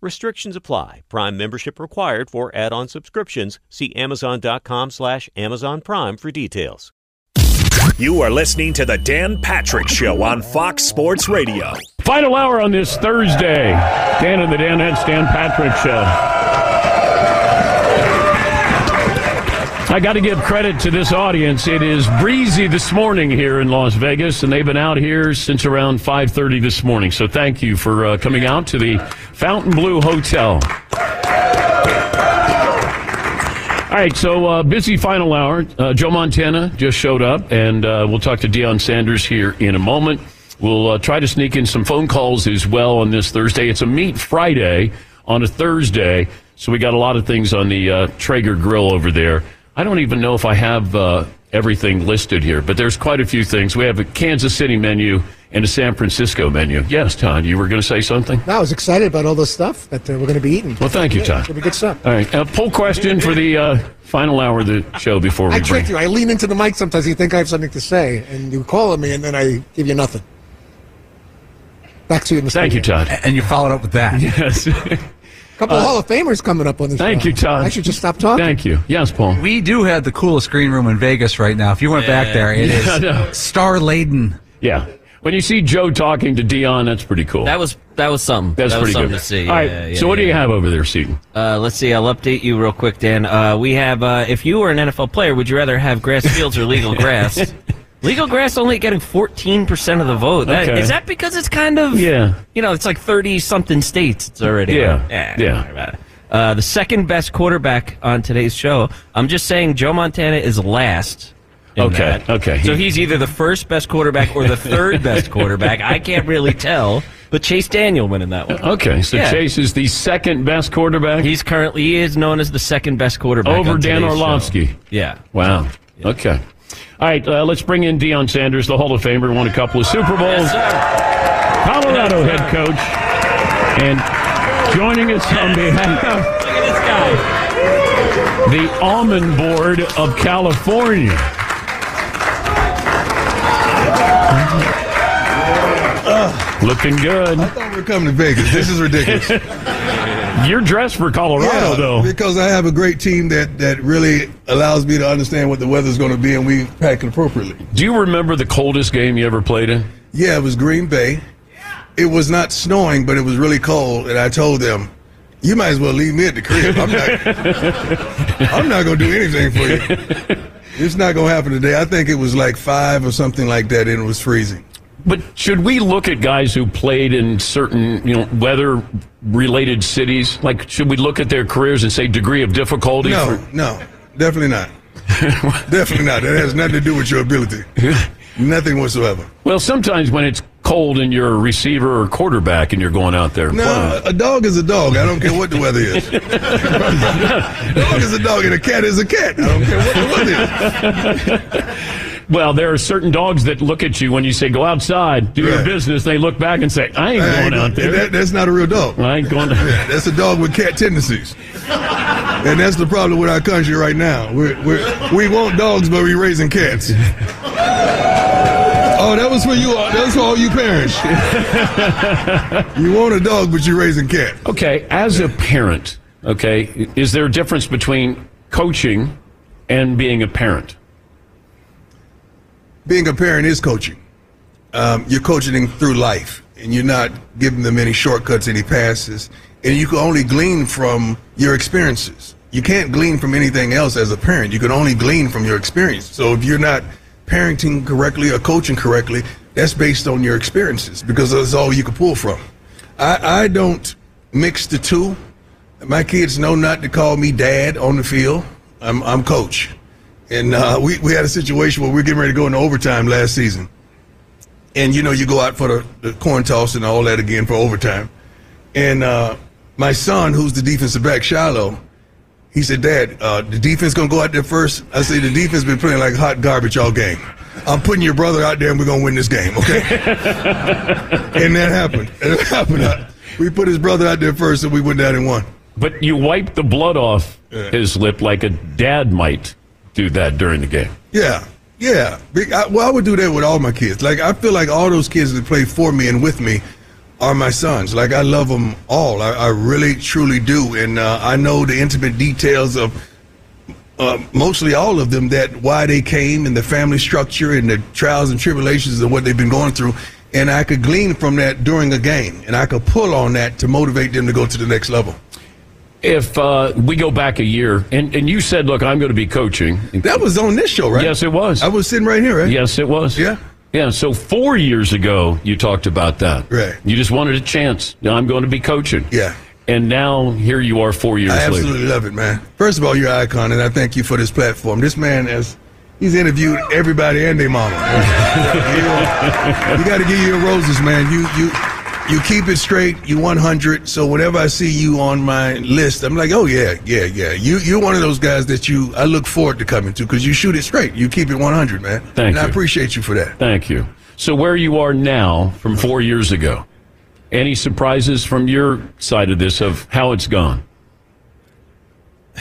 Restrictions apply. Prime membership required for add-on subscriptions. See Amazon.com slash Amazon Prime for details. You are listening to the Dan Patrick Show on Fox Sports Radio. Final hour on this Thursday. Dan and the Danettes, Dan Patrick Show. I got to give credit to this audience. It is breezy this morning here in Las Vegas, and they've been out here since around 5:30 this morning. So thank you for uh, coming out to the Fontainebleau Hotel. All right, so uh, busy final hour. Uh, Joe Montana just showed up, and uh, we'll talk to Deion Sanders here in a moment. We'll uh, try to sneak in some phone calls as well on this Thursday. It's a meet Friday on a Thursday, so we got a lot of things on the uh, Traeger grill over there. I don't even know if I have uh, everything listed here, but there's quite a few things. We have a Kansas City menu and a San Francisco menu. Yes, Todd, you were going to say something? No, I was excited about all the stuff that uh, we're going to be eating. Well, thank you, Yeah, Todd. It's going be good stuff. All right, a poll question for the uh, final hour of the show before we I bring. trick you. I lean into the mic sometimes. You think I have something to say, and you call on me, and then I give you nothing. Back to you, Mr. Thank you, Todd. And you followed up with that. Yes. A couple of Hall of Famers coming up on the show. Thank you, Todd. I should just stop talking. Thank you. Yes, Paul. We do have the coolest green room in Vegas right now. If you went back there, it is Yeah, I know. star laden. Yeah. When you see Joe talking to Deion, that's pretty cool. That was that was something. that's that pretty was something good. to see. All right. Yeah, yeah, so, what do you have over there, Seton? Uh, let's see. I'll update you real quick, Dan. Uh, we have. Uh, if you were an NFL player, would you rather have grass fields or legal grass? Legal grass only getting fourteen percent of the vote. That, Okay. Is that because it's kind of? Yeah. You know, it's like thirty something states. It's already. Yeah. Yeah. Yeah. don't worry about it. Uh, the second best quarterback on today's show. I'm just saying, Joe Montana is last. Okay, that. okay. So he's either the first best quarterback or the third best quarterback. I can't really tell. But Chase Daniel winning that one. Okay. So, Yeah. Chase is the second best quarterback He's currently he is known as the second best quarterback over Dan Orlovsky. show. Yeah. Wow. Okay. All right. Uh, let's bring in Deion Sanders, the Hall of Famer, won a couple of Super Bowls, Yes. Colorado head coach. And joining us on behalf Look at this guy. the Almond Board of California. Looking good. I thought We're coming to Vegas. This is ridiculous. You're dressed for Colorado, though. because I have a great team that, that really allows me to understand what the weather's going to be, and we pack it appropriately. Do you remember the coldest game you ever played in? Yeah, it was Green Bay. It was not snowing, but it was really cold, and I told them, "You might as well leave me at the crib. I'm not. I'm not going to do anything for you. It's not going to happen today." I think it was like five or something like that, and it was freezing. But should we look at guys who played in certain, you know, weather-related cities? Like, should we look at their careers and say degree of difficulty? No, for- no, definitely not. definitely not. That has nothing to do with your ability. Nothing whatsoever. well, sometimes when it's cold and you're a receiver or quarterback and you're going out there No, playing. a dog is a dog. I don't care what the weather is. a dog is a dog, and a cat is a cat. I don't care what the weather is. Well, there are certain dogs that look at you when you say go outside, do your Right. business. They look back and say, "I ain't I going ain't- out there. that- that's not a real dog. I ain't going." To- Yeah, that's a dog with cat tendencies. And that's the problem with our country right now. We're, we're, we want dogs, but we're raising cats. Oh, that was for you. All, That was for all you parents. you want a dog, but you're raising cat. Okay, as a parent, okay, is there a difference between coaching and being a parent? Being a parent is coaching. um, you're coaching them through life, and you're not giving them any shortcuts, any passes, and you can only glean from your experiences. You can't glean from anything else as a parent. You can only glean from your experience. So if you're not parenting correctly or coaching correctly, that's based on your experiences because that's all you can pull from. I, I don't mix the two. My kids know not to call me dad on the field. I'm, I'm coach. And uh, we, we had a situation where we are getting ready to go into overtime last season. And, you know, you go out for the, the coin toss and all that again for overtime. And uh, my son, who's the defensive back, Shiloh, he said, Dad, uh, the defense going to go out there first? I said, the defense been playing like hot garbage all game. I'm putting your brother out there and we're going to win this game, okay? and that happened. It happened. We put his brother out there first and we went down and won. But you wiped the blood off yeah. his lip like a dad might do that during the game. Yeah, yeah. Well, I would do that with all my kids. Like I feel like all those kids that play for me and with me are my sons. Like I love them all. I, I really, truly do, and uh, I know the intimate details of. Uh, mostly all of them that why they came and the family structure and the trials and tribulations of what they've been going through and I could glean from that during a game, and I could pull on that to motivate them to go to the next level. If uh, we go back a year, and, and you said, "Look, I'm going to be coaching." That was on this show, right? Yes, it was. I was sitting right here, right? Yes, it was. Yeah. Yeah, so four years ago, you talked about that. Right. You just wanted a chance. Now I'm going to be coaching. Yeah. And now here you are four years I absolutely later. love it, man. First of all, you're an icon, and I thank you for this platform. This man has He's interviewed everybody and their mama. you got to give you your roses, man. You you you keep it straight. You 100. So whenever I see you on my list, I'm like, oh yeah, yeah, yeah. You you're one of those guys that you I look forward to coming to because you shoot it straight. You keep it 100, man. Thank and you. I appreciate you for that. Thank you. So where you are now from four years ago, any surprises from your side of this of how it's gone?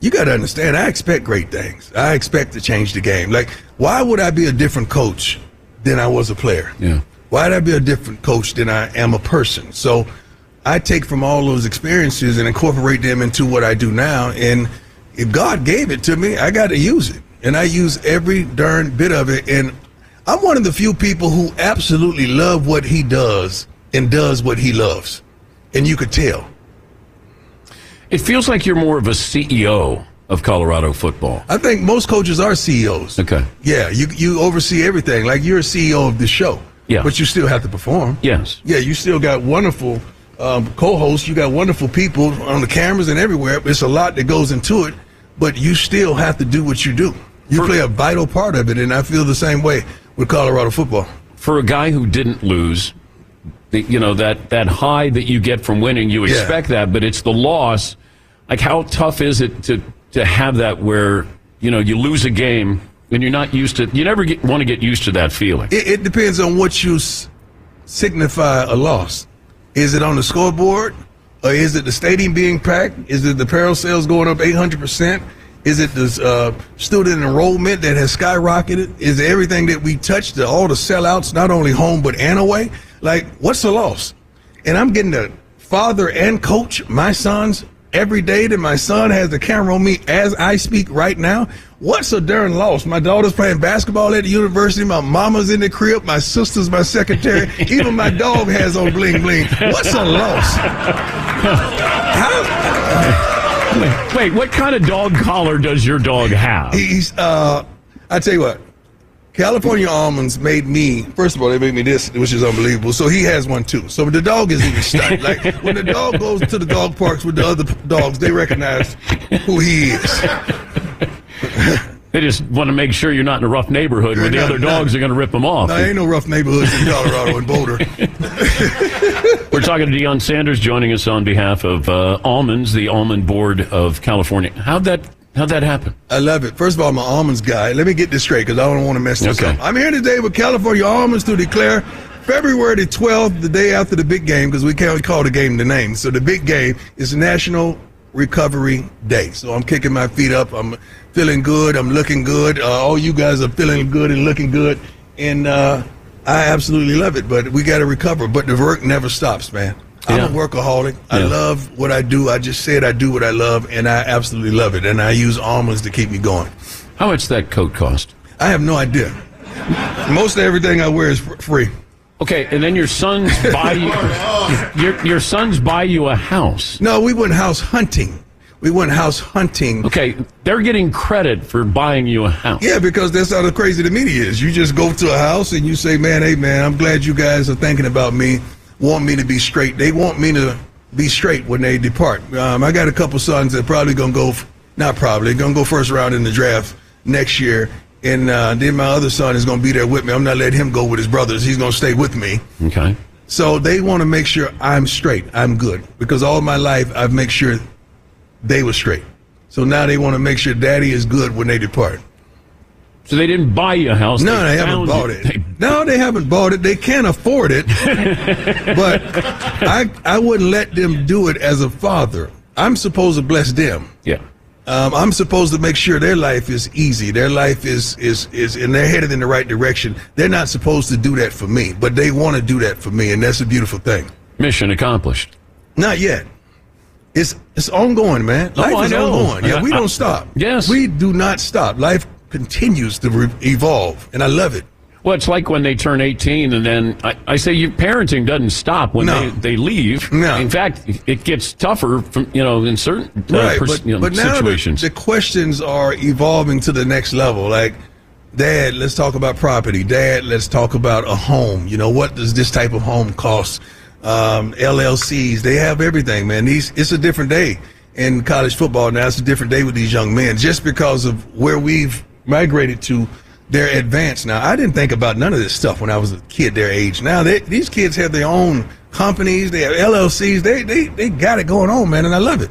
you got to understand, I expect great things. I expect to change the game. Like, why would I be a different coach than I was a player? Yeah. Why'd I be a different coach than I am a person? So I take from all those experiences and incorporate them into what I do now. And if God gave it to me, I got to use it. And I use every darn bit of it. And I'm one of the few people who absolutely love what he does and does what he loves. And you could tell. It feels like you're more of a CEO of Colorado football. I think most coaches are CEOs. Okay. Yeah, you you oversee everything. Like you're a CEO of the show. Yeah. But you still have to perform. Yes. Yeah, you still got wonderful um, co-hosts. You got wonderful people on the cameras and everywhere. It's a lot that goes into it, but you still have to do what you do. You For, play a vital part of it, and I feel the same way with Colorado football. For a guy who didn't lose, the, you know that that high that you get from winning, you expect yeah. that, but it's the loss. Like how tough is it to to have that where you know you lose a game and you're not used to you never get, want to get used to that feeling. It, it depends on what you signify a loss. Is it on the scoreboard, or is it the stadium being packed? Is it the apparel sales going up 800 percent? Is it the uh, student enrollment that has skyrocketed? Is everything that we touched, the, all the sellouts, not only home but and away? Like, what's the loss? And I'm getting the father and coach my sons every day that my son has the camera on me as I speak right now. What's a darn loss? My daughter's playing basketball at the university. My mama's in the crib. My sister's my secretary. Even my dog has on bling bling. What's a loss? How? Wait, wait, what kind of dog collar does your dog have? He's, uh, I tell you what, California almonds made me. First of all, they made me this, which is unbelievable. So he has one too. So the dog is even stunned. like when the dog goes to the dog parks with the other dogs, they recognize who he is. They just want to make sure you're not in a rough neighborhood where the other dogs are going to rip them off. No, ain't no rough neighborhoods in Colorado and Boulder. We're talking to Deion Sanders joining us on behalf of uh, Almonds, the Almond Board of California. How'd that How'd that happen? I love it. First of all, I'm an almonds guy. Let me get this straight because I don't want to mess this okay. up. I'm here today with California Almonds to declare February the 12th, the day after the big game, because we can't call the game the name. So the big game is National Recovery Day. So I'm kicking my feet up. I'm feeling good. I'm looking good. Uh, all you guys are feeling good and looking good. And uh, I absolutely love it. But we got to recover. But the work never stops, man. I'm a workaholic. I yeah. love what I do. I just said I do what I love, and I absolutely love it. And I use almonds to keep me going. How much that coat cost? I have no idea. Most of everything I wear is free. Okay, and then your sons buy you your your sons buy you a house. No, we went house hunting. We went house hunting. Okay, they're getting credit for buying you a house. Yeah, because that's how the crazy the media is. You just go to a house and you say, "Man, hey, man, I'm glad you guys are thinking about me, want me to be straight. They want me to be straight when they depart." Um, I got a couple sons that probably gonna go, not probably, gonna go first round in the draft next year, and uh, then my other son is gonna be there with me. I'm not letting him go with his brothers. He's gonna stay with me. Okay. So they want to make sure I'm straight. I'm good because all my life I've made sure they were straight. So now they want to make sure daddy is good when they depart. So they didn't buy you a house. No, they, haven't bought you. it. No, they haven't bought it. They can't afford it. but I I wouldn't let them do it as a father. I'm supposed to bless them. Yeah. Um, I'm supposed to make sure their life is easy. Their life is is is and they're headed in the right direction. They're not supposed to do that for me, but they want to do that for me, and that's a beautiful thing. Mission accomplished. Not yet. It's it's ongoing, man. Oh, Life I is ongoing. Yeah, we don't stop. Yes. we do not stop. Life continues to re- evolve, and I love it. Well, it's like when they turn 18, and then I, I say your parenting doesn't stop when No. they, they leave. No. In fact, it gets tougher from you know in certain uh, right, pers- but, you know, but now the, situations. the questions are evolving to the next level. Like, Dad, let's talk about property. Dad, let's talk about a home. You know, what does this type of home cost? Um, LLCs, they have everything, man. These it's a different day in college football now. It's a different day with these young men, just because of where we've migrated to. They're advanced now. I didn't think about none of this stuff when I was a kid their age. Now they, these kids have their own companies, they have LLCs. They they they got it going on, man, and I love it.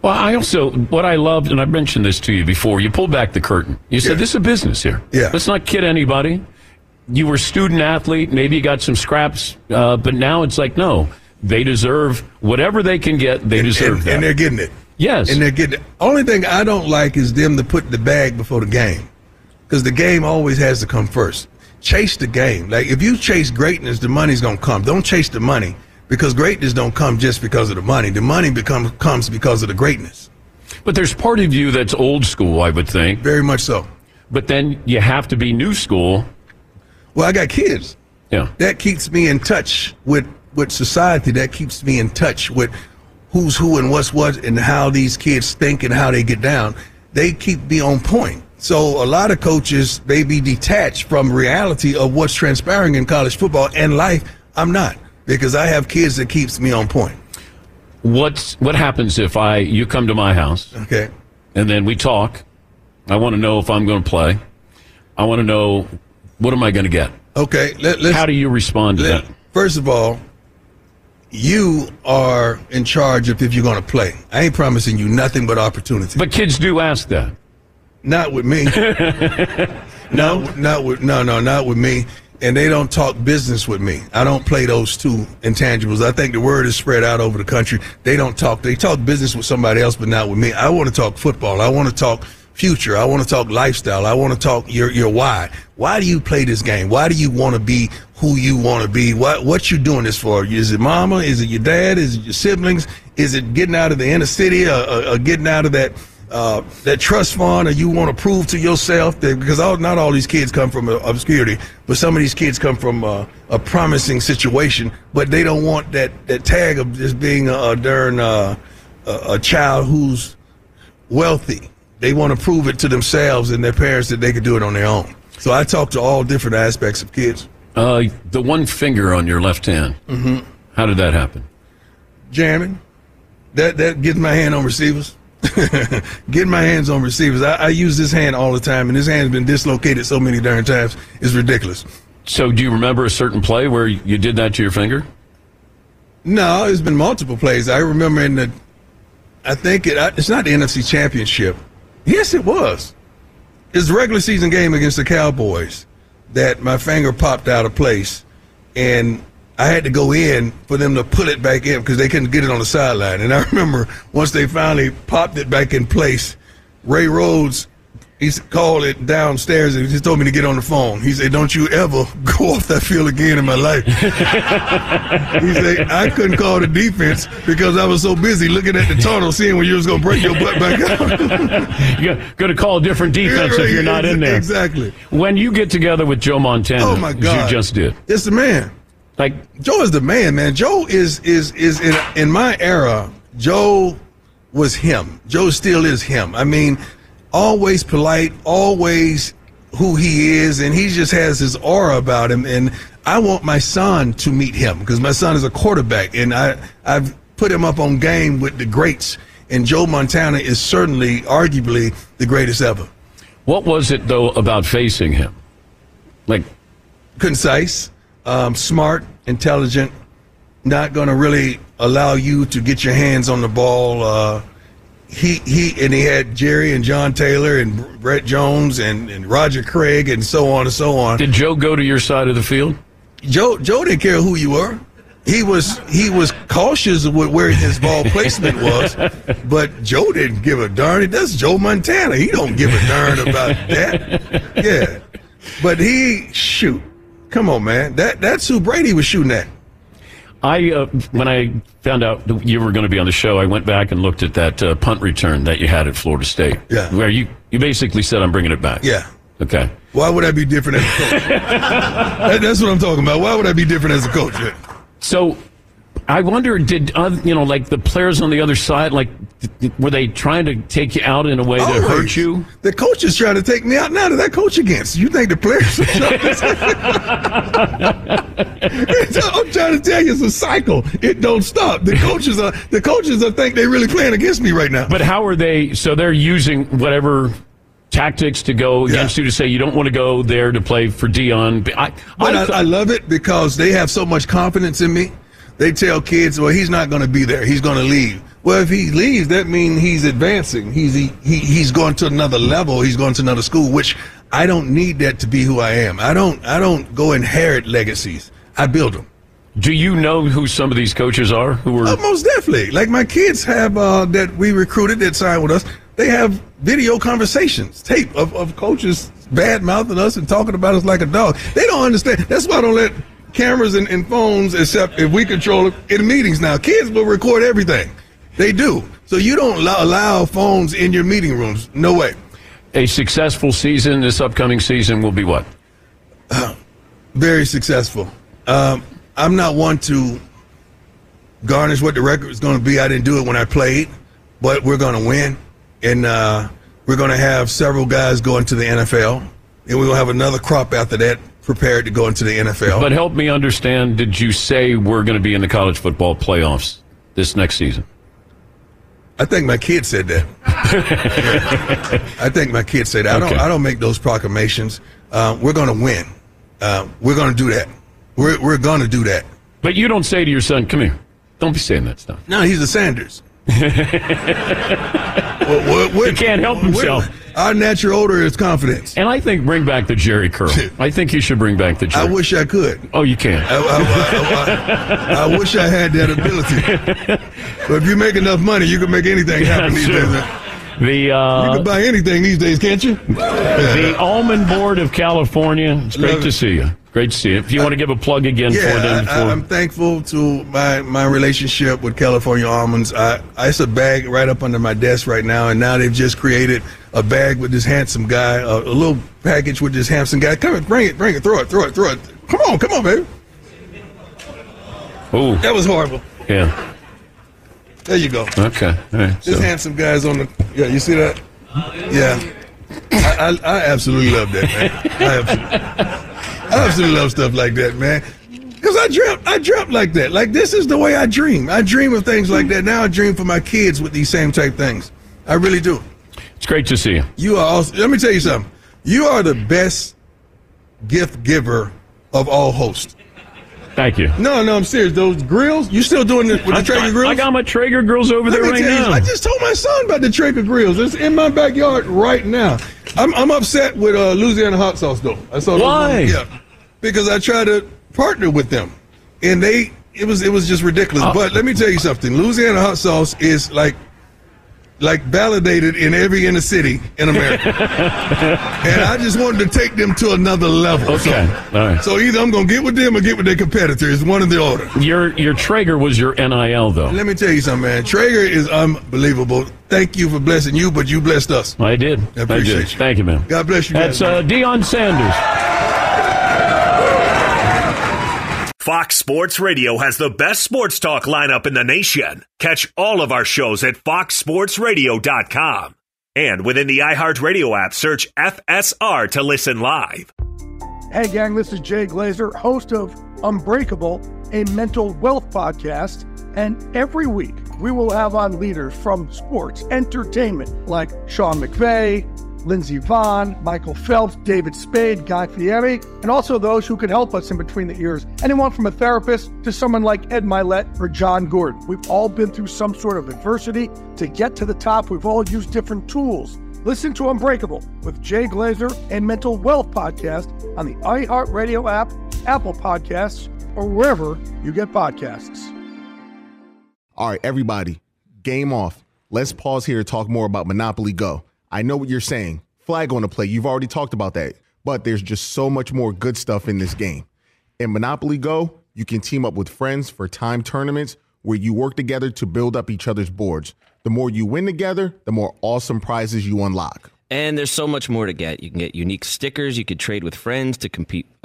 well, I also what I loved, and I mentioned this to you before. You pulled back the curtain. You said Yeah. this is a business here. Yeah. Let's not kid anybody. You were a student athlete. Maybe you got some scraps, uh, but now it's like no. They deserve whatever they can get. They deserve and, that. and they're getting it. Yes. And they're getting. Only thing I don't like is them to put the bag before the game, because the game always has to come first. Chase the game. Like if you chase greatness, the money's gonna come. Don't chase the money because greatness don't come just because of the money. The money becomes comes because of the greatness. but there's part of you that's old school, I would think. Very much so. But then you have to be new school. Well, I got kids. Yeah. That keeps me in touch with with society. That keeps me in touch with who's who and what's what and how these kids think and how they get down. They keep me on point. So a lot of coaches they be detached from reality of what's transpiring in college football and life. I'm not because I have kids that keeps me on point. What's what happens if I you come to my house Okay. and then we talk? I want to know if I'm going to play. I want to know what am I going to get? Okay. Let, let's How do you respond to Let- that? First of all, you are in charge of if you're going to play. I ain't promising you nothing but opportunity. But kids do ask that. Not with me. no, not with no, no, not with me. And they don't talk business with me. I don't play those two intangibles. I think the word is spread out over the country. They don't talk. They talk business with somebody else, but not with me. I want to talk football. I want to talk future. I want to talk lifestyle. I want to talk your your why. Why do you play this game? Why do you want to be who you want to be? What what you doing this for? Is it mama? Is it your dad? Is it your siblings? Is it getting out of the inner city or, or, or getting out of that uh, that trust fund, or you want to prove to yourself that because all, not all these kids come from uh, obscurity, but some of these kids come from uh, a promising situation, but they don't want that that tag of just being a, a darn uh, a, a child who's wealthy. They want to prove it to themselves and their parents that they could do it on their own. So I talk to all different aspects of kids. Uh, the one finger on your left hand. Mm-hmm. How did that happen? jamming. That that getting my hand on receivers. Getting my hands on receivers. I, I use this hand all the time, and this hand's been dislocated so many darn times. It's ridiculous. So, do you remember a certain play where you did that to your finger? No, it's been multiple plays. I remember in the, I think it, it's not the NFC Championship. Yes, it was. It's the regular season game against the Cowboys that my finger popped out of place, and I had to go in for them to pull it back in because they couldn't get it on the sideline. And I remember once they finally popped it back in place, Ray Rhodes He called it downstairs and he just told me to get on the phone. He said, "Don't you ever go off that field again in my life." he said, "I couldn't call the defense because I was so busy looking at the tunnel, seeing when you was going to break your butt back out." You're going to call a different defense if you're not in there. Exactly. When you get together with Joe Montana, Oh my God! you just did. It's the man. Like Joe is the man, man. Joe is is is in in my era. Joe was him. Joe still is him. I mean, always polite, always who he is, and he just has his aura about him. And I want my son to meet him because my son is a quarterback, and I I've put him up on game with the greats. And Joe Montana is certainly, arguably, the greatest ever. What was it though about facing him? Like concise, um, smart, intelligent, not going to really allow you to get your hands on the ball. Uh, he he and he had Jerry and John Taylor and Brent Jones and, and Roger Craig and so on and so on. Did Joe go to your side of the field? Joe Joe didn't care who you were. He was he was cautious with where his ball placement was, but Joe didn't give a darn. That's Joe Montana. He don't give a darn about that. Yeah, but he shoot. Come on, man. That that's who Brady was shooting at. I uh, when I found out that you were going to be on the show, I went back and looked at that uh, punt return that you had at Florida State. Yeah. where you you basically said, "I'm bringing it back." Yeah. Okay. Why would I be different as a coach? That- that's what I'm talking about. Why would I be different as a coach? So, I wonder, did uh, you know, like the players on the other side, like, were they trying to take you out in a way to hurt you? The coach is trying to take me out now that I coach against. You think the players are trying to I'm trying to tell you it's a cycle. It don't stop. The coaches are the coaches are think they're really playing against me right now. But how are they? So they're using whatever tactics to go against you to say you don't want to go there to play for Deion. I, But I I, I love it because they have so much confidence in me. They tell kids, well, he's not going to be there. He's going to leave. Well, if he leaves, that means he's advancing. He's he, he he's going to another level. He's going to another school, which I don't need that to be who I am. I don't I don't go inherit legacies. I build them. do you know who some of these coaches are who were? Uh, most definitely. Like my kids have uh, that we recruited that signed with us. They have video conversations, tape of, of coaches bad mouthing us and talking about us like a dog. They don't understand. That's why I don't let cameras and, and phones, except if we control it in meetings now. Kids will record everything. They do. So you don't allow, allow phones in your meeting rooms. No way. a successful season this upcoming season will be what? Very successful. Um, I'm not one to garnish what the record is going to be. I didn't do it when I played, but we're going to win. And uh, we're going to have several guys going to the NFL. And we're going to have another crop after that prepared to go into the NFL. But help me understand. Did you say we're going to be in the college football playoffs this next season? I think my kid said that. I think my kid said that. I don't. I don't make those proclamations. Uh, we're going to win. Uh, we're going to do that. We're we're going to do that. But you don't say to your son, "Come here, don't be saying that stuff." No, he's a Sanders. What- what- He can't help himself. Our natural odor is confidence. And I think bring back the Jheri curl. I think you should bring back the Jerry. I wish I could. oh, you can. I, I- I- I- I wish I had that ability. But if you make enough money, you can make anything happen these Sure. days. The You uh, can buy anything these days, can't you? the Almond Board of California. It's great Love to it. see you. Great to see you. If you want to give a plug again for them, I, I, for I'm thankful to my, my relationship with California Almonds. I, I it's a bag right up under my desk right now, and now they've just created a bag with this handsome guy, a, a little package with this handsome guy. Come on, bring it, bring it, throw it, throw it, throw it. Come on, come on, baby. oh That was horrible. yeah. There you go. Okay. All right. This So, handsome guy's on the. Yeah, you see that? Yeah. I, I, I absolutely love that, man. I absolutely, I absolutely love stuff like that, man. Because I dreamt, I dreamt like that. Like this is the way I dream. I dream of things like that. Now I dream for my kids with these same type things. I really do. it's great to see you. You are also. Let me tell you something. You are the best gift giver of all hosts. Thank you. No, no, I'm serious. Those grills, you still doing it with the Traeger grills? I got my Traeger grills over Let there right tell you, now. I just told my son about the Traeger grills. It's in my backyard right now. I'm, I'm upset with uh, Louisiana hot sauce though. I saw Why? Yeah, because I tried to partner with them, and they it was it was just ridiculous. Oh. But let me tell you something. Louisiana hot sauce is like like validated in every inner city in America. and I just wanted to take them to another level. Okay. So, All right. so either I'm gonna get with them or get with their competitors. One of the order. Your your Traeger was your NIL though. Let me tell you something, man. Traeger is unbelievable. Thank you for blessing you, but you blessed us. I did. I appreciate did. you. Thank you, man. God bless you. That's guys, uh, Deion Sanders. Fox Sports Radio has the best sports talk lineup in the nation. Catch all of our shows at foxsportsradio.com. And within the iHeartRadio app, search FSR to listen live. Hey, gang, this is Jay Glazer, host of Unbreakable, a mental wealth podcast. And every week, we will have on leaders from sports, entertainment, like Sean McVay, Lindsey Vonn, Michael Phelps, David Spade, Guy Fieri, and also those who could help us in between the ears. Anyone from a therapist to someone like Ed Mylett or Jon Gordon. We've all been through some sort of adversity. To get to the top, we've all used different tools. Listen to Unbreakable with Jay Glazer and Mental Wealth Podcast on the iHeartRadio app, Apple Podcasts, or wherever you get podcasts. All right, everybody, game off. Let's pause here to talk more about Monopoly Go. I know what you're saying. Flag on the play. You've already talked about that. But there's just so much more good stuff in this game. In Monopoly Go, you can team up with friends for time tournaments where you work together to build up each other's boards. The more you win together, the more awesome prizes you unlock. And there's so much more to get. You can get unique stickers. You could trade with friends to compete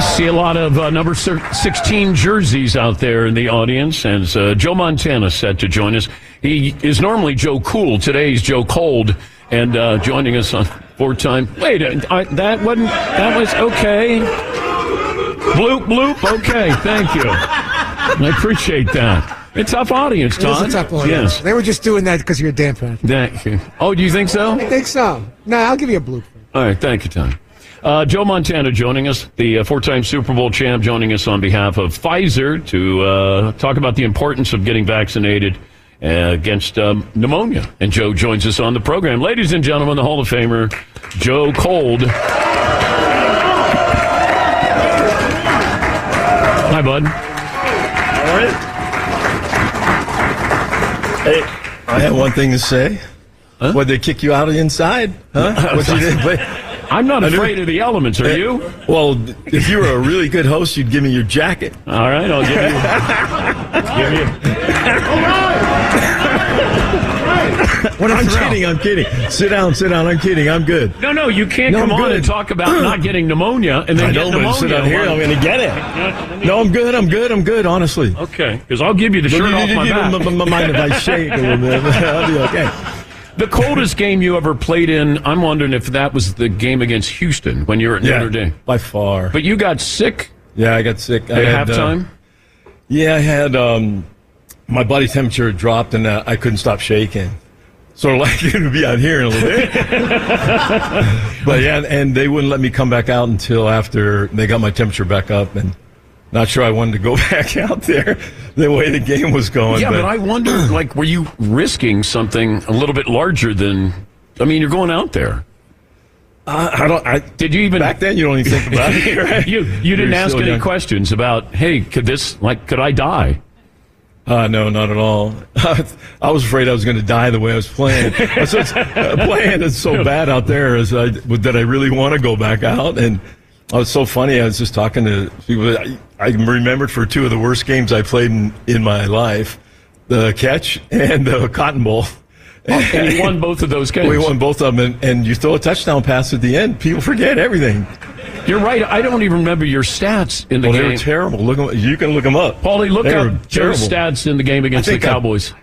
See a lot of uh, number 16 jerseys out there in the audience. As uh, Joe Montana set to join us. He is normally Joe Cool. Today he's Joe Cold. And uh, joining us on four time. Wait, I, that wasn't. That was okay. Bloop, bloop. Okay, thank you. I appreciate that. A tough audience, It is a tough audience. Yes. They were just doing that because you're a Dan fan. Thank you. Oh, do you think so? I think so. No, I'll give you a blue. All right, thank you, Tom. Uh, Joe Montana joining us, the uh, four-time Super Bowl champ, joining us on behalf of Pfizer to uh, talk about the importance of getting vaccinated uh, against um, pneumonia. And Joe joins us on the program. Ladies and gentlemen, the Hall of Famer, Joe Cold. Hi, bud. All right. Hey, I have one thing to say. Huh? Would they kick you out of the inside? Huh? What you did? But I'm not afraid of the elements. Are eh, you? Well, if you were a really good host, you'd give me your jacket. All right, I'll give you. give you. What I'm kidding. I'm kidding. Sit down. Sit down. I'm kidding. I'm good. No, no, you can't No, come I'm on good. and talk about not getting pneumonia and then I get know, but pneumonia. sit down here. I'm going to get it. No, I'm good. I'm good. I'm good. Honestly. Okay, because I'll give you the shirt off my back. don't m- m- mind if I shake a little bit? I'll be okay. The coldest game you ever played in, I'm wondering if that was the game against Houston when you were at Yeah, Notre Dame. by far. But you got sick Yeah, I got sick. I at had, uh, halftime? Yeah, I had um, my body temperature dropped and uh, I couldn't stop shaking. Sort of like you're going to be out here in a little bit. but yeah, and they wouldn't let me come back out until after they got my temperature back up. And not sure I wanted to go back out there the way the game was going. yeah, but, I wonder, like, were you risking something a little bit larger than? I mean, you're going out there. I, I don't. I, Did you even back then, you don't even think about it. Right? you you didn't ask any young. questions about, hey, could this like could I die? Uh, no, not at all. I was afraid I was going to die the way I was playing. I was just, uh, playing is so bad out there is I, that I really want to go back out. And Oh, I was so funny. I was just talking to people. I, I remembered for two of the worst games I played in, in my life, the catch and the Cotton Bowl. Oh, and you won both of those games. We won both of them, and, and you throw a touchdown pass at the end. People forget everything. You're right. I don't even remember your stats in the Well, they game. were terrible. Look, you can look them up. Paulie, look They up your stats in the game against the think I- Cowboys.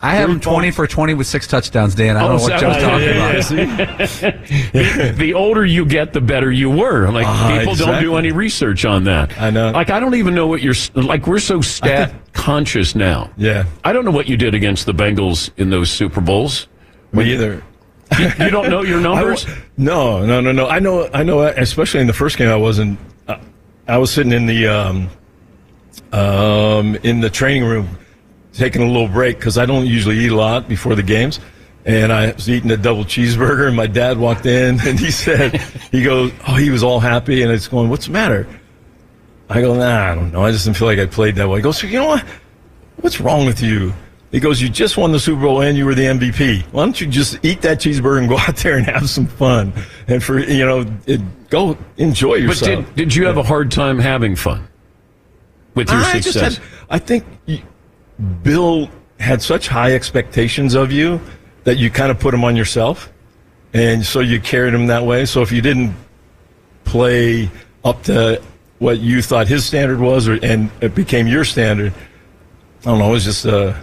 I have him 20 for 20 with six touchdowns, Dan. I don't Oh, know what so- Joe's yeah, talking yeah, about. the, the older you get, the better you were. Like Ah, people don't do any research on that. I know. Like I don't even know what you're like. We're so stat conscious now. Yeah. I don't know what you did against the Bengals in those Super Bowls. Me either. You, you don't know your numbers. w- no, no, no, no. I know, I know. Especially in the first game, I wasn't. Uh, I was sitting in the um, um, in the training room, taking a little break because I don't usually eat a lot before the games. And I was eating a double cheeseburger, and my dad walked in, and he said, "He goes, oh, he was all happy, and it's going, what's the matter?" I go, "Nah, I don't know. I just didn't feel like I played that way." He goes, "So you know what? What's wrong with you?" He goes, "You just won the Super Bowl and you were the MVP. Why don't you just eat that cheeseburger and go out there and have some fun and for you know, it, go enjoy But yourself." did did you have a hard time having fun with your I just success? had, I think you, Bill had such high expectations of you that you kind of put them on yourself, and so you carried him that way. So if you didn't play up to what you thought his standard was, or and it became your standard, I don't know. It was just uh,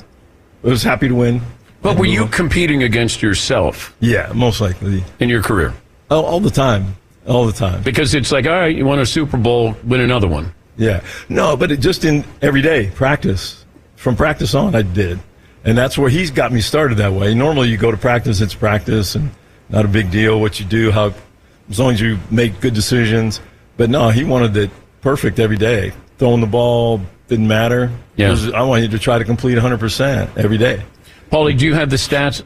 I was happy to win. but were you competing against yourself Yeah, most likely. in your career? All, all the time. All the time. Because it's like, all right, you won a Super Bowl, win another one. Yeah. No, but it just in every day practice. From practice on, I did. And that's where he's got me started that way. Normally, you go to practice, it's practice, and not a big deal what you do, how as long as you make good decisions. But no, he wanted it perfect every day. Throwing the ball didn't matter. Yeah. Was- I wanted to try to complete 100% every day. Paulie, do you have the stats?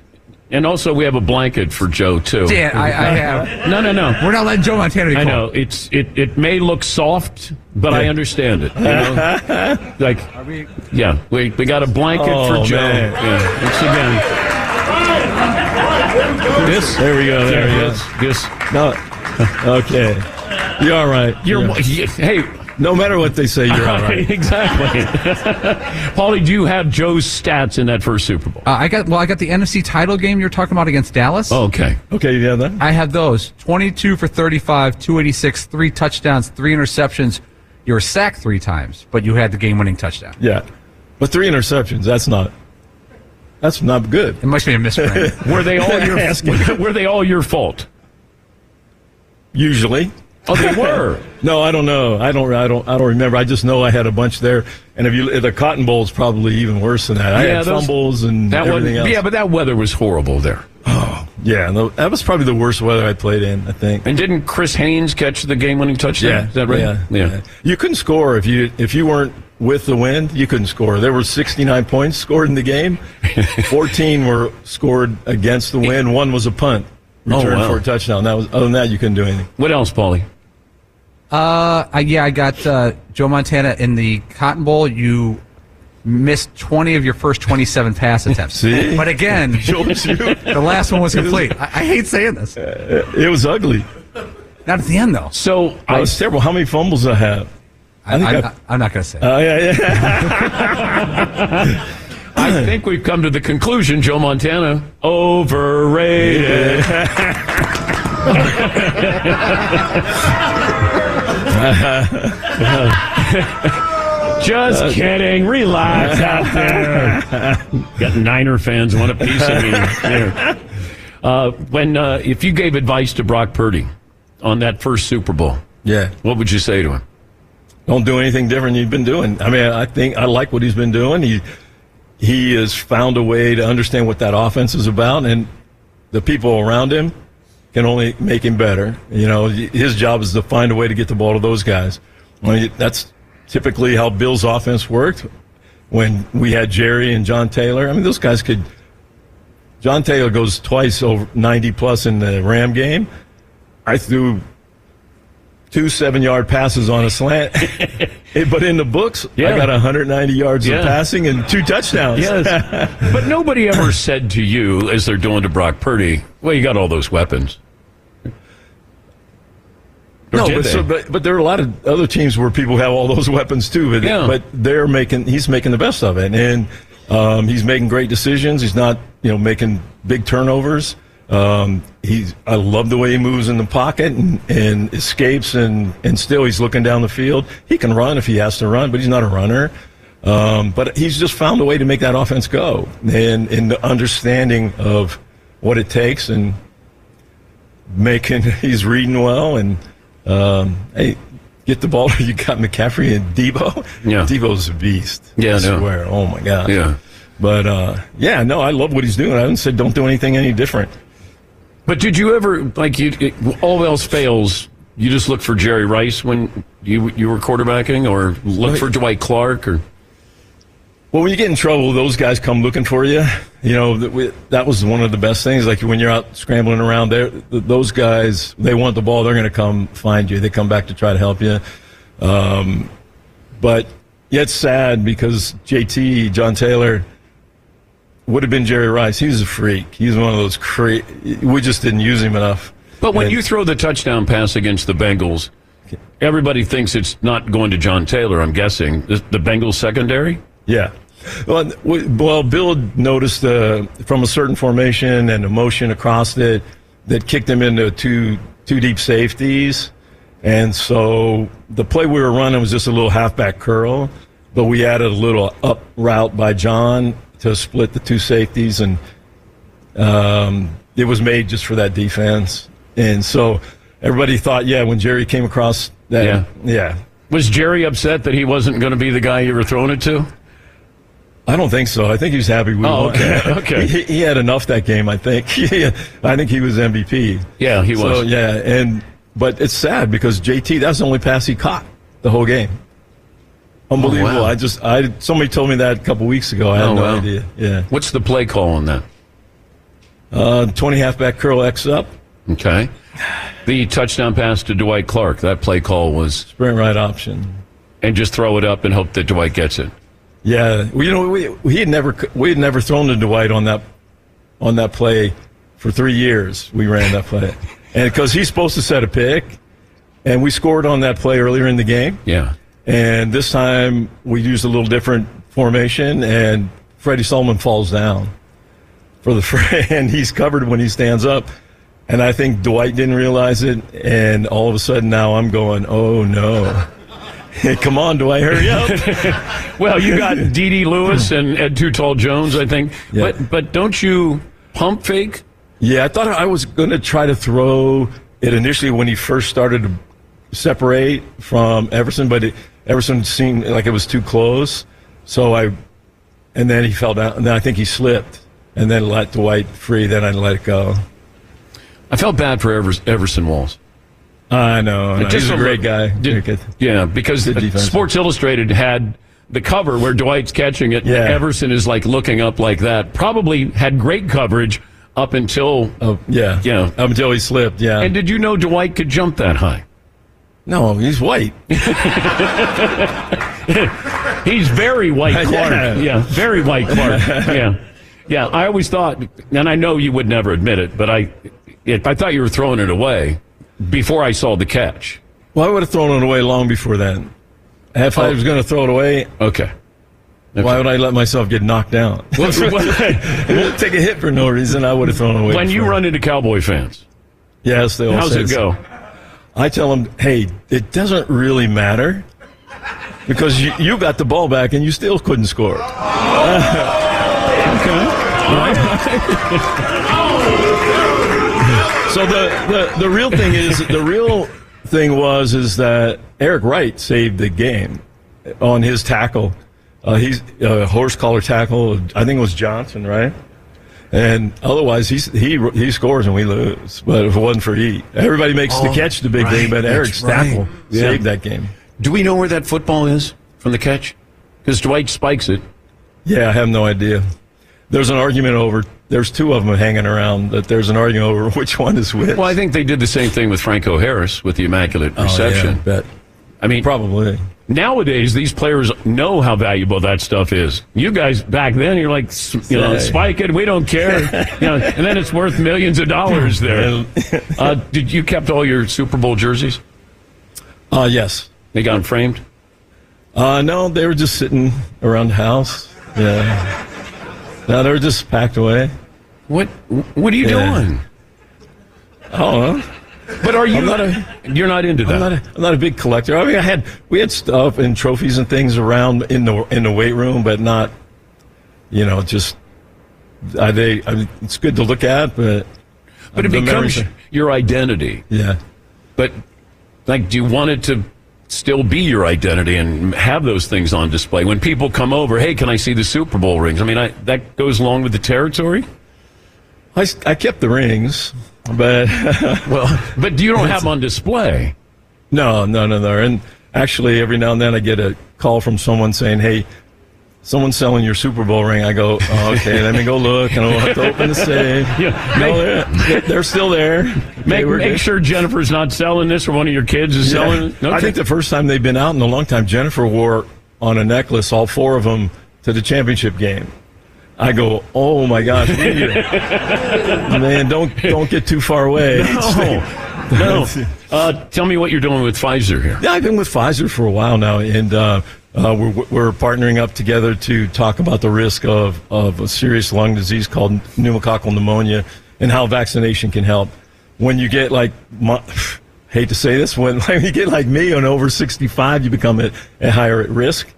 And also, we have a blanket for Joe too. Dan, I, I uh, have. No, no, no. We're not letting Joe Montana be I cold. know it's it. It may look soft, but I understand it. You know? like, we... yeah, we we got a blanket Oh, for Joe. man. Yeah, once again. This There we go. There he this, is. this. No. Okay. You're all right. You're Yeah. hey. No matter what they say, you're all right. exactly. Paulie, do you have Joe's stats in that first Super Bowl? Uh, I got well. I got the NFC title game you're talking about against Dallas. okay. Okay, you have that? I have those 22 for 35, 286, three touchdowns, three interceptions. You were sacked three times, but you had the game-winning touchdown. Yeah. But three interceptions, that's not that's not good. It must be a misprint. Were they all your Asking. Were they all your fault? Usually. Oh, they were. No, I don't know. I don't I don't I don't remember. I just know I had a bunch there. And if you the Cotton Bowl's probably even worse than that. I Yeah, had those- fumbles and That everything else. yeah, but that weather was horrible there. Oh Yeah, no, that was probably the worst weather I played in. I think. And didn't Kris Haines catch the game-winning touchdown? Yeah, Is that right? Yeah, yeah. You couldn't score if you if you weren't with the wind. You couldn't score. There were 69 points scored in the game. 14 were scored against the wind. One was a punt Oh, returned wow. for a touchdown. That was other than that you couldn't do anything. What else, Paulie? Uh, I, yeah, I got uh, Joe Montana in the Cotton Bowl. You missed 20 of your first 27 pass attempts. See? But again, the last one was complete. I, I hate saying this. It was ugly. Not at the end, though. So That was terrible. How many fumbles I have? I, think I, I- am not going to say. Oh yeah, yeah. I think we've come to the conclusion, Joe Montana, overrated. Just kidding. Relax out there. Got Niner fans want a piece of me. There. Uh, when uh, if you gave advice to Brock Purdy on that first Super Bowl, yeah. what would you say to him? Don't do anything different you've been doing. I mean, I think I like what he's been doing. He he has found a way to understand what that offense is about, and the people around him can only make him better. You know, his job is to find a way to get the ball to those guys. I mean, that's typically how Bill's offense worked when we had Jerry and John Taylor. I mean, those guys could. John Taylor goes twice over 90 plus in the Ram game. I threw two seven yard passes on a slant. But in the books, Yeah. I got 190 yards Yeah. of passing and two touchdowns. Yes. but nobody ever said to you, as they're doing to Brock Purdy, well, you got all those weapons. Or no, but, so, but but there are a lot of other teams where people have all those weapons too. But, Yeah. but they're making he's making the best of it, and um, he's making great decisions. He's not you know making big turnovers. Um, he's I love the way he moves in the pocket and, and escapes, and and still he's looking down the field. He can run if he has to run, but he's not a runner. Um, but he's just found a way to make that offense go, and in the understanding of what it takes, and making he's reading well and um, hey get the ball you got McCaffrey and Deebo Yeah. Deebo's a beast Yeah, I know. swear oh my god Yeah. but uh, yeah no I love what he's doing I haven't said don't do anything any different But did you ever, like, you, it, all else fails, you just look for Jerry Rice when you you were quarterbacking, or look for Dwight Clark, or? Well when you get in trouble those guys come looking for you. You know that, we, that was one of the best things. Like when you're out scrambling around there those guys they want the ball they're going to come find you. They come back to try to help you. Um, but yeah, it's sad because JT John Taylor would have been Jerry Rice. He was a freak. He's one of those cra We just didn't use him enough. But when And- you throw the touchdown pass against the Bengals, everybody thinks it's not going to John Taylor. I'm guessing the, the Bengals secondary. Yeah. Well, well, Bill noticed uh, from a certain formation and a motion across it that kicked him into two two deep safeties, and so the play we were running was just a little halfback curl, but we added a little up route by John to split the two safeties, and um, it was made just for that defense, and so everybody thought, yeah, when Jerry came across that, Yeah. yeah, Was Jerry upset that he wasn't going to be the guy you were throwing it to? I don't think so. I think he was happy we Oh, won. okay, okay. he, he had enough that game. I think. I think he was MVP. Yeah, he So was. yeah, and but it's sad because JT that's the only pass he caught the whole game. Unbelievable. Oh, wow. I just I somebody told me that a couple weeks ago. I had Oh, no wow. idea. Yeah. What's the play call on that? Uh, twenty halfback curl X up. Okay. The touchdown pass to Dwight Clark. That play call was sprint right option, and just throw it up and hope that Dwight gets it. Yeah, well, you know, we, we had never we had never thrown to Dwight on that on that play for three years. We ran that play, and because he's supposed to set a pick, and we scored on that play earlier in the game. Yeah, and this time we used a little different formation, and Freddie Solomon falls down for the fray, and he's covered when he stands up. And I think Dwight didn't realize it, and all of a sudden now I'm going, oh no. Hey, come on, Dwight, hurry up. well, you got D.D. Lewis and Ed Too Tall Jones, I think. Yeah. But but don't you pump fake? Yeah, I thought I was going to try to throw it initially when he first started to separate from Everson, but it, Everson seemed like it was too close. So I, and then he fell down, and then I think he slipped, and then let Dwight free. Then I let it go. I felt bad for Evers, Everson Walls. I know. He's a great guy. Did- yeah, because. Sports Illustrated had the cover where Dwight's catching it. Yeah. Everson is like looking up like that. Probably had great coverage up until Oh, yeah. yeah. Up until he slipped, yeah. And did you know Dwight could jump that high? No, he's white. He's very white Clark. Yeah. Yeah, very white Clark. Yeah. Yeah, I always thought, and I know you would never admit it, but I, it, I thought you were throwing it away before I saw the catch. Well, I would have thrown it away long before then. If I oh. was going to throw it away, Okay. why would I let myself get knocked down? Take a hit for no reason. I would have thrown it away. when you run into Cowboy fans, yes, they all how's say it go? I tell them, hey, it doesn't really matter because you, you got the ball back and you still couldn't score. So the, the, the real thing is the real thing was is that Eric Wright saved the game on his tackle. Uh, he's a horse collar tackle. I think it was Johnson, right? And otherwise, he's, he he scores and we lose. But if it wasn't for he, everybody makes the Oh, catch the big right, game. But Eric Eric's right. tackle Yeah. saved that game. Do we know where that football is from the catch? Because Dwight spikes it. Yeah, I have no idea. There's an argument over. There's two of them hanging around. That there's an argument over which one is which. Well, I think they did the same thing with Franco Harris with the immaculate reception. Oh, yeah, bet. I mean, Probably. Nowadays these players know how valuable that stuff is. You guys back then, you're like, you know, spike it. We don't care. you know, and then it's worth millions of dollars there. Uh, did you kept all your Super Bowl jerseys? Uh, yes. They got 'em framed. Uh, no, they were just sitting around the house. Yeah. No, they were just packed away. What What are you Yeah. doing? I don't know. But are you? I'm not a- you're not into that. I'm not, a, I'm not a big collector. I mean, I had we had stuff and trophies and things around in the in the weight room, but not, you know, just. I, they, I mean, it's good to look at, but but it becomes your identity. yeah. But like, do you want it to still be your identity and have those things on display when people come over? Hey, can I see the Super Bowl rings? I mean, I, that goes along with the territory. I, I kept the rings, but Well, but you don't have them on display. No, no, no, no. And actually, every now and then I get a call from someone saying, "Hey, someone's selling your Super Bowl ring." I go, oh, "Okay, let me go look," and I'll have to open the safe. Yeah, no, they're, they're still there. Make, make sure Jennifer's not selling this or one of your kids is Yeah. selling it. I think the first time they've been out in a long time, Jennifer wore on a necklace all four of them to the championship game. I go, oh my gosh, man, don't don't get too far away. no. Uh, tell me what you're doing with Pfizer here. Yeah, I've been with Pfizer for a while now, and uh, uh, we're, we're partnering up together to talk about the risk of, of a serious lung disease called pneumococcal pneumonia and how vaccination can help. When you get like, my, hate to say this, when like, you get like me and over 65, you become at, at higher at risk.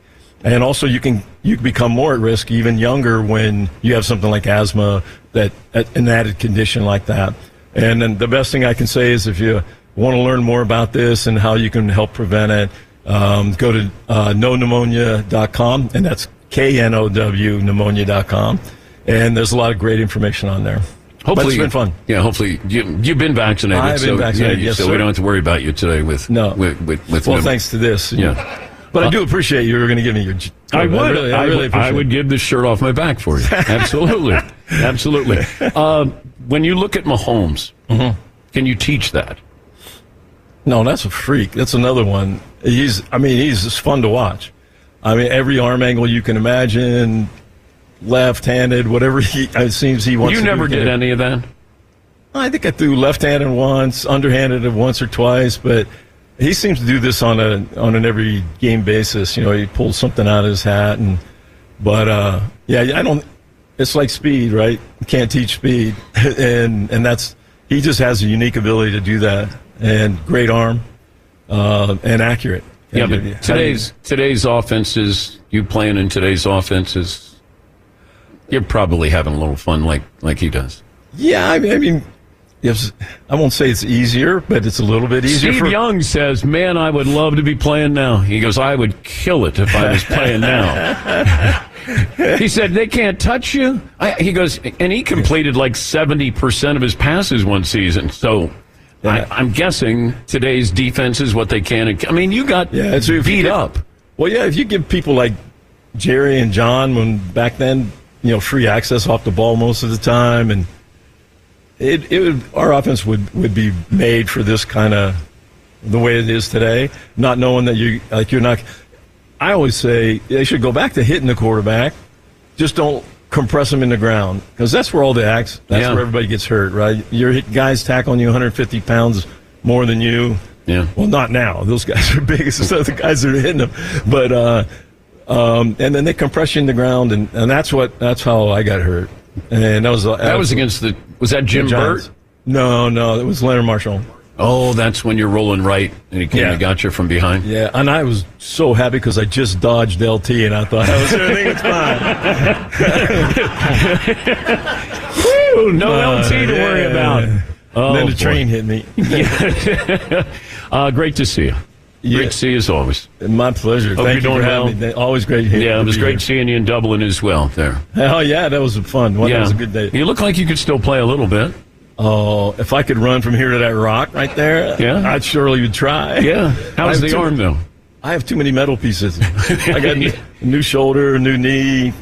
And also, you can you become more at risk even younger when you have something like asthma, that an added condition like that. And then the best thing I can say is if you want to learn more about this and how you can help prevent it, um, go to uh, knowpneumonia.com, and that's K N O W pneumonia.com. And there's a lot of great information on there. but Hopefully, it's been fun. Yeah, hopefully you, you've been vaccinated. I've been so, vaccinated, yeah, yes, so sir. we don't have to worry about you today with No. with with, with Well, thanks to this. Yeah. But I do appreciate you were going to give me your. I would. I, really, I really would- appreciate I would give this shirt off my back for you. Absolutely. Absolutely. Um, when you look at Mahomes, Mm-hmm. can you teach that? No, that's a freak. That's another one. He's, I mean, he's just fun to watch. I mean, every arm angle you can imagine, left-handed, whatever he it seems he wants. you never did any of that. I think I threw left-handed once, underhanded once or twice, but he seems to do this on a on an every game basis. You know, he pulls something out of his hat, and but uh, yeah, I don't. It's like speed, right? You can't teach speed, and and that's he just has a unique ability to do that, and great arm, uh, and accurate. Yeah, And, but today's today's offenses, you playing in today's offenses, you're probably having a little fun like like he does. yeah, I mean, I mean, yes, I won't say it's easier, but it's a little bit easier. Steve for, Young says, "Man, I would love to be playing now." He goes, "I would kill it if I was playing now." he said they can't touch you. I, he goes, and he completed like seventy percent of his passes one season. So. I, I'm guessing today's defense is what they can. I mean, you got Yeah, so if you beat get- up. Well, yeah, if you give people like Jerry and John, when back then, you know, free access off the ball most of the time, and it, it would, our offense would, would be made for this kind of the way it is today, not knowing that you like you're not. I always say they should go back to hitting the quarterback. Just don't compress them in the ground because that's where all the acts. That's Yeah. where everybody gets hurt, right? Your guys tackling you 150 pounds more than you. Yeah. Well, not now. Those guys are big. So the guys that are hitting them, but uh, um, and then they compress you in the ground, and, and that's what that's how I got hurt. And that was That was against the. Was that Jim. Burt? No, no, it was Leonard Marshall. Oh, that's when you're rolling right and he came Yeah. and got you from behind. Yeah, and I was so happy because I just dodged LT, and I thought I was everything was fine. Whew, no Uh, LT to worry yeah. about. Oh, then the boy. train hit me. uh, great to see you. Yeah. Great to see you as always. My pleasure. Hope Thank you're you doing having well. me. Always great. Yeah, it was great here. seeing you in Dublin as well. There. Oh yeah, that was fun. Well, yeah, That was a good day. You look like you could still play a little bit. Oh, if I could run from here to that rock right there, Yeah. I'd surely would try. Yeah. How's the too- arm though? I have too many metal pieces. I got a new shoulder, a new knee,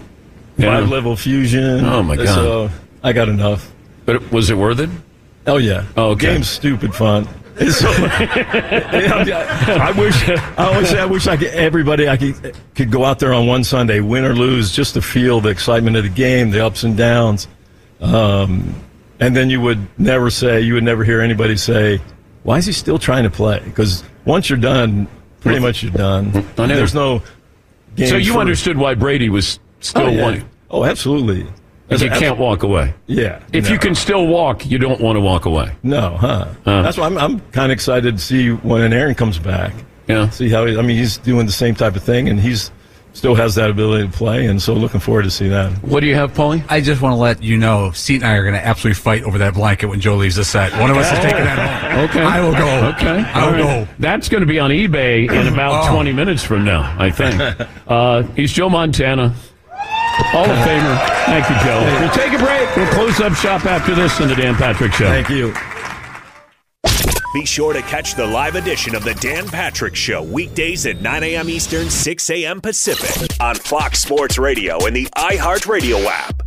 Yeah. five level fusion. Oh, my God. So I got enough. But was it worth it? Oh yeah. Oh, okay. Game's stupid fun. So, I wish I always say I wish I could everybody I could could go out there on one Sunday, win or lose, just to feel the excitement of the game, the ups and downs. Um, and then you would never say, you would never hear anybody say, "Why is he still trying to play?" Because once you're done, pretty much you're done. There's no. Game So you understood why Brady was still Oh, yeah. wanting. Oh, absolutely. Because you can't walk away. Yeah. If no. you can still walk, you don't want to walk away. No, huh? Huh. That's why I'm, I'm kind of excited to see when Aaron comes back. Yeah. See how he, I mean, he's doing the same type of thing, and he's still has that ability to play, and so looking forward to see that. What do you have, Paulie? I just want to let you know, Seat and I are going to absolutely fight over that blanket when Joe leaves the set. One of us is taking that home. Okay. I will go. Okay. I will All right. go. That's going to be on eBay in about Oh. 20 minutes from now, I think. uh, he's Joe Montana, Hall of Famer. Thank you, Joe. We'll take a break. We'll close up shop after this in the Dan Patrick Show. Thank you. Be sure to catch the live edition of the Dan Patrick Show weekdays at 9 a.m. Eastern, 6 a.m. Pacific on Fox Sports Radio and the iHeartRadio app.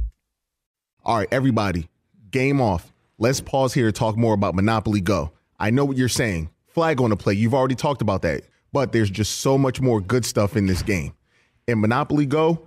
All right, everybody, game off. Let's pause here to talk more about Monopoly Go. I know what you're saying. Flag on the play. You've already talked about that. But there's just so much more good stuff in this game. In Monopoly Go,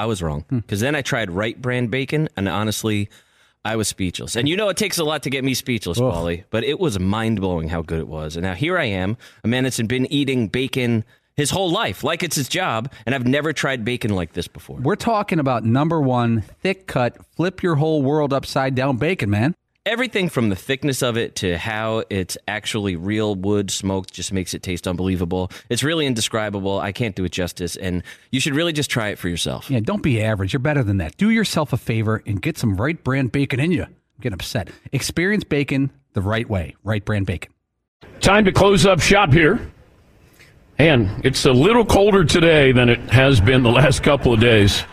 I was wrong. Hmm. Because then I tried Wright Brand bacon, and honestly, I was speechless. And you know, it takes a lot to get me speechless, Ugh. Paulie, but it was mind blowing how good it was. And now here I am, a man that's been eating bacon his whole life, like it's his job, and I've never tried bacon like this before. We're talking about number one, thick cut, flip your whole world upside down bacon, man. Everything from the thickness of it to how it's actually real wood smoked just makes it taste unbelievable. It's really indescribable. I can't do it justice, and you should really just try it for yourself. Yeah, don't be average. You're better than that. Do yourself a favor and get some Wright Brand bacon in you. Get upset. Experience bacon the right way. Wright Brand bacon. Time to close up shop here. And it's a little colder today than it has been the last couple of days.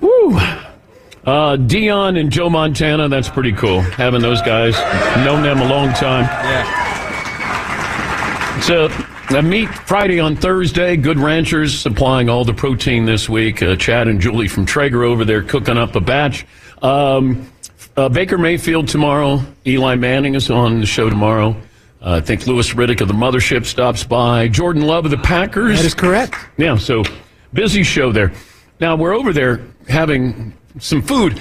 Woo! Uh, Deion and Joe Montana, that's pretty cool. Having those guys, known them a long time. Yeah. It's a, a meet Friday on Thursday. Good Ranchers supplying all the protein this week. Uh, Chad and Julie from Traeger over there cooking up a batch. Um, uh, Baker Mayfield tomorrow. Eli Manning is on the show tomorrow. Uh, I think Louis Riddick of the Mothership stops by. Jordan Love of the Packers. That is correct. Yeah, so busy show there. Now we're over there having some food,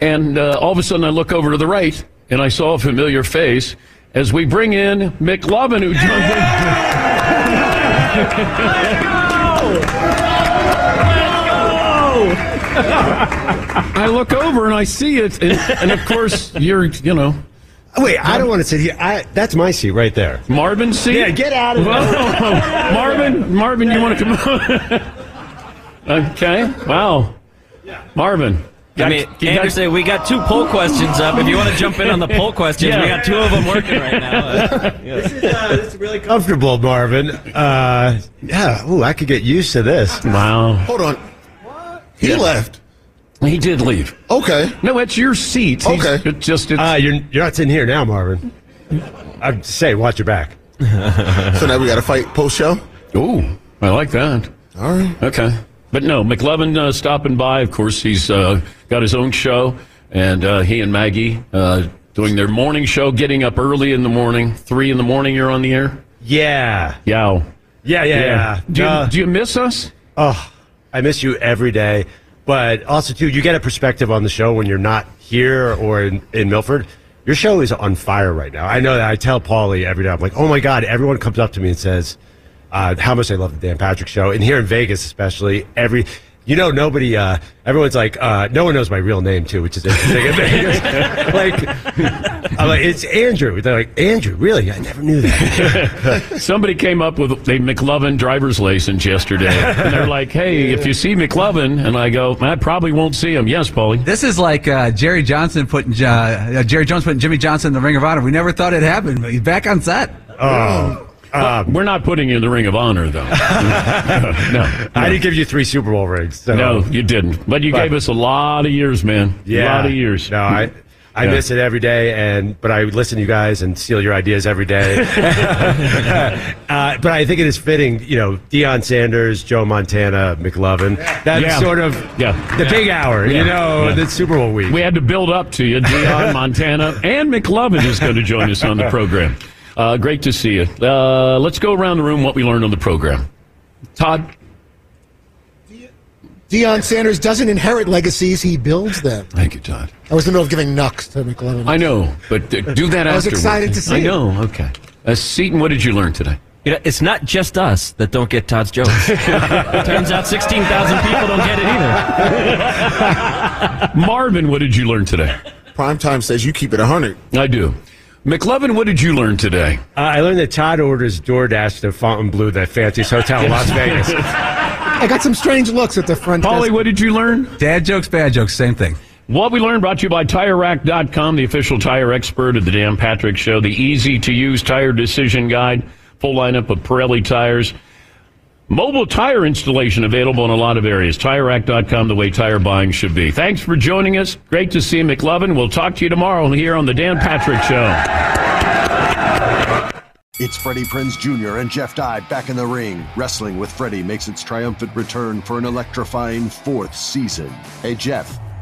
and uh, all of a sudden I look over to the right, and I saw a familiar face as we bring in McLovin, who jumped in. I look over and I see it, and, and of course you're, you know. Wait, I don't want to sit here. I, that's my seat right there. Marvin's seat? Yeah, get out of there. Marvin, Marvin, you want to come on? okay, wow. Marvin. I mean, you got- Anderson, we got two poll questions up. If you want to jump in on the poll questions, Yeah. we got two of them working right now. Uh, This is, uh, this is really comfortable, Marvin. Uh, yeah, ooh, I could get used to this. Wow. Hold on. He Yeah. left. He did leave. Okay. No, it's your seat. He's- Okay. It just it's, Uh, you're, you're not sitting here now, Marvin. I'd say, watch your back. So now we got to fight post show. Ooh, I like that. All right. Okay. But no, McLovin uh, stopping by. Of course, he's uh, got his own show, and uh, he and Maggie uh, doing their morning show, getting up early in the morning. Three in the morning, you're on the air? Yeah. Yow. Yeah, yeah, yeah. Do, you, Uh, do you miss us? Oh, I miss you every day. But also, too, you get a perspective on the show when you're not here or in, in Milford. Your show is on fire right now. I know that. I tell Paulie every day. I'm like, oh my god! Everyone comes up to me and says uh, how much I love the Dan Patrick Show, and here in Vegas, especially, every. You know, nobody. Uh, everyone's like, uh, no one knows my real name too, which is interesting. in Vegas. like, I'm like, it's Andrew. They're like, Andrew, really? I never knew that. Somebody came up with a McLovin driver's license yesterday, and they're like, "Hey, if you see McLovin," and I go, "I probably won't see him." Yes, Paulie. This is like uh, Jerry Johnson putting uh, uh, Jerry Jones putting Jimmy Johnson in the Ring of Honor. We never thought it happened, but he's back on set. Oh. But we're not putting you in the Ring of Honor, though. no, I didn't give you three Super Bowl rings. So. no, you didn't. But you But- gave us a lot of years, man. Yeah, a lot of years. No, I I Yeah. miss it every day, and but I listen to you guys and steal your ideas every day. uh, but I think it is fitting, you know, Deion Sanders, Joe Montana, McLovin. That's Yeah. sort of Yeah. the big hour, you know, the Super Bowl week. We had to build up to you. Deion, Montana, and McLovin is going to join us on the program. Uh, great to see you. Uh, let's go around the room what we learned on the program. Todd? Deion Sanders doesn't inherit legacies; he builds them. Thank you, Todd. I was in the middle of giving knucks to McLovin. I know, but uh, do that I was afterward. excited to see I it. know, okay. Uh, Seton, what did you learn today? you know, it's not just us that don't get Todd's jokes. Turns out 16,000 people don't get it either. Marvin, what did you learn today? Primetime says you keep it 100. I do. McLovin, what did you learn today? Uh, I learned that Todd orders DoorDash to Fontainebleau, that fanciest hotel in Las Vegas. I got some strange looks at the front Paulie, desk. what did you learn? Dad jokes, bad jokes, same thing. What we learned brought to you by TireRack.com, the official tire expert of the Dan Patrick Show, the easy to use tire decision guide, full lineup of Pirelli tires. Mobile tire installation available in a lot of areas. TireRack.com, the way tire buying should be. Thanks for joining us. Great to see you, McLovin. We'll talk to you tomorrow here on the Dan Patrick Show. It's Freddie Prinze Jr. and Jeff Dye back in the ring. Wrestling with Freddie makes its triumphant return for an electrifying fourth season. Hey, Jeff,